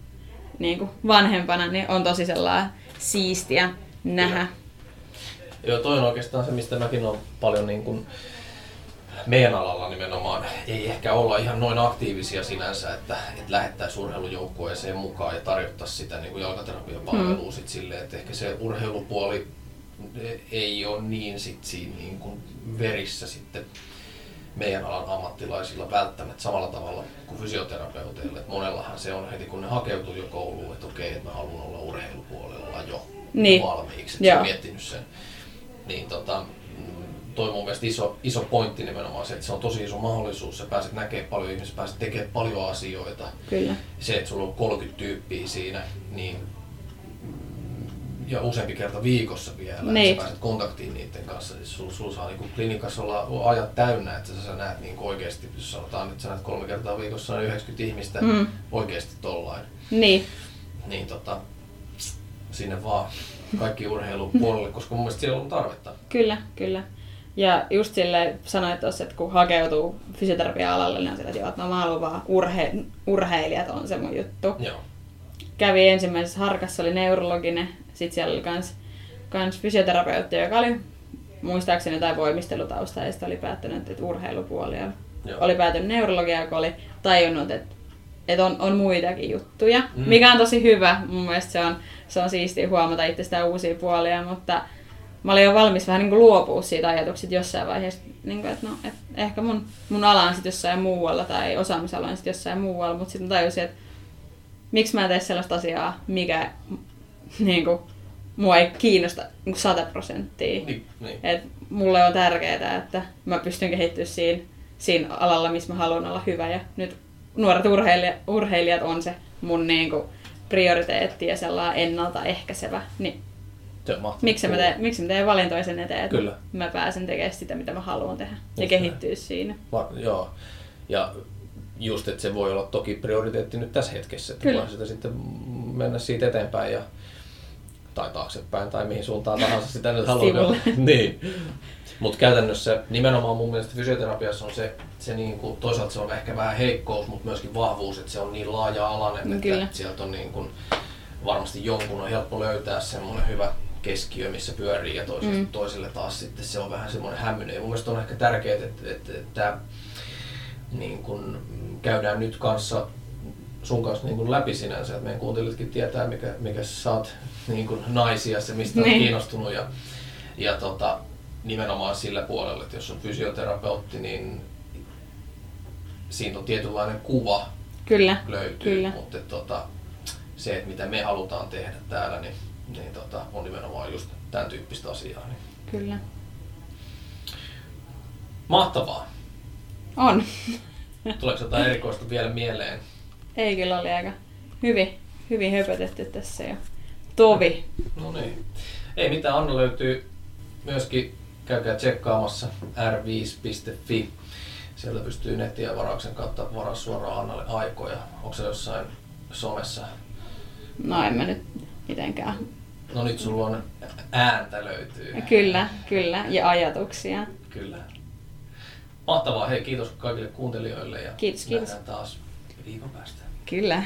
niin kuin vanhempana niin on tosi sellainen siistiä nähdä. Kyllä. Joo, toi on oikeastaan se, mistä mäkin olen paljon niin kuin meidän alalla nimenomaan ei ehkä olla ihan noin aktiivisia sinänsä, että, että lähettäisiin urheilujoukkueeseen mukaan ja tarjottaisiin sitä niin kuin jalkaterapiapalvelua mm. sit silleen, että ehkä se urheilupuoli ei ole niin, sit siinä niin kuin verissä sitten meidän alan ammattilaisilla välttämättä samalla tavalla kuin fysioterapeuteilla. Et monellahan se on heti kun ne hakeutuu jo kouluun, että okei, että mä haluan olla urheilupuolella jo niin. valmiiksi, että se on miettinyt sen. Niin tota, toi mun mielestä iso, iso pointti nimenomaan se, että se on tosi iso mahdollisuus. Sä pääset näkemään paljon ihmisiä, pääset tekemään paljon asioita. Kyllä. Se, että sulla on 30 tyyppiä siinä, niin ja useampi kerta viikossa vielä, niin. Niin. että sä pääset kontaktiin niiden kanssa. Siis sulla sul saa niin klinikassa olla ajat täynnä, että sä, sä näet niin oikeasti, jos sanotaan, että sä näet kolme kertaa viikossa noin 90 ihmistä Mm. oikeasti tollain. Niin, Niin tota, sinne vaan kaikki urheilupuolelle, koska mun mielestä siellä on tarvetta. kyllä, kyllä. Ja just sille sanoit tuossa, että kun hakeutuu fysioterapia-alalle, niin on sillä, että joo, että no mä haluan vaan urhe- urheilijat on se mun juttu. Joo. Kävi ensimmäisessä harkassa, oli neurologinen, sitten siellä oli kans, kans fysioterapeutti, joka oli muistaakseni jotain voimistelutausta ja sitten oli päättänyt, että urheilupuoli on. Joo. Oli päätynyt neurologiaan, kun oli tajunnut, että, että on, on muitakin juttuja, Mm. mikä on tosi hyvä. Mun mielestä se on, se on siistiä huomata itsestään uusia puolia, mutta mä olin jo valmis vähän niin kuin luopua siitä ajatuksesta jossain vaiheessa, niin kuin, että no, et ehkä mun, mun ala on sitten jossain muualla tai osaamisala on sitten jossain muualla, mutta sitten tajusin, että miksi mä en tee sellaista asiaa, mikä niin kuin, mua ei kiinnosta niin 100 prosenttia. Niin, niin. Et mulle on tärkeää, että mä pystyn kehittyä siinä, siinä alalla, missä mä haluan olla hyvä. Ja nyt nuoret urheilijat, urheilijat on se mun niinku prioriteetti ja sellainen ennaltaehkäisevä. Niin Se on mahtavaa. miksi mä, teen, miksi mä teen valintoja sen eteen, että Kyllä. mä pääsen tekemään sitä, mitä mä haluan tehdä. ja Just kehittyä siinä. Va- joo. Ja just, että se voi olla toki prioriteetti nyt tässä hetkessä, että Kyllä. voi sitä sitten mennä siitä eteenpäin ja tai taaksepäin tai mihin suuntaan tahansa sitä nyt haluaa. Niin. Mutta käytännössä nimenomaan mun mielestä fysioterapiassa on se, se niin kuin, toisaalta se on ehkä vähän heikkous, mutta myöskin vahvuus, että se on niin laaja-alainen, että sieltä on niin kuin, varmasti jonkun on helppo löytää semmoinen hyvä keskiö, missä pyörii ja toiselle, mm. Toiselle taas sitten se on vähän semmoinen hämmöinen. Ja mun mielestä on ehkä tärkeää, että, että, että niin kun käydään nyt kanssa sun kanssa niin kun läpi sinänsä, että meidän kuuntelijatkin tietää, mikä, mikä sä oot niin kun naisia, se mistä Niin. kiinnostunut ja, ja tota, nimenomaan sillä puolella, että jos on fysioterapeutti, niin siinä on tietynlainen kuva Kyllä, löytyy, kyllä. mutta tota, se, että mitä me halutaan tehdä täällä, niin, niin tota, on nimenomaan just tämän tyyppistä asiaa. Niin. Kyllä. Mahtavaa. On. Tuleeko jotain erikoista vielä mieleen? Ei kyllä oli aika hyvin, hyvin höpötetty tässä jo. Tovi. No niin. Ei mitään, Anna löytyy myöskin, käykää tsekkaamassa r5.fi. Sieltä pystyy nettiä varauksen kautta varaa suoraan Annalle aikoja. Onko se jossain somessa? No en mä nyt mitenkään. No nyt sulla on ääntä löytyy. Kyllä, kyllä. Ja ajatuksia. Kyllä. Mahtavaa. Hei, kiitos kaikille kuuntelijoille ja Kiitos, kiitos. nähdään taas viikon päästä. Kyllä.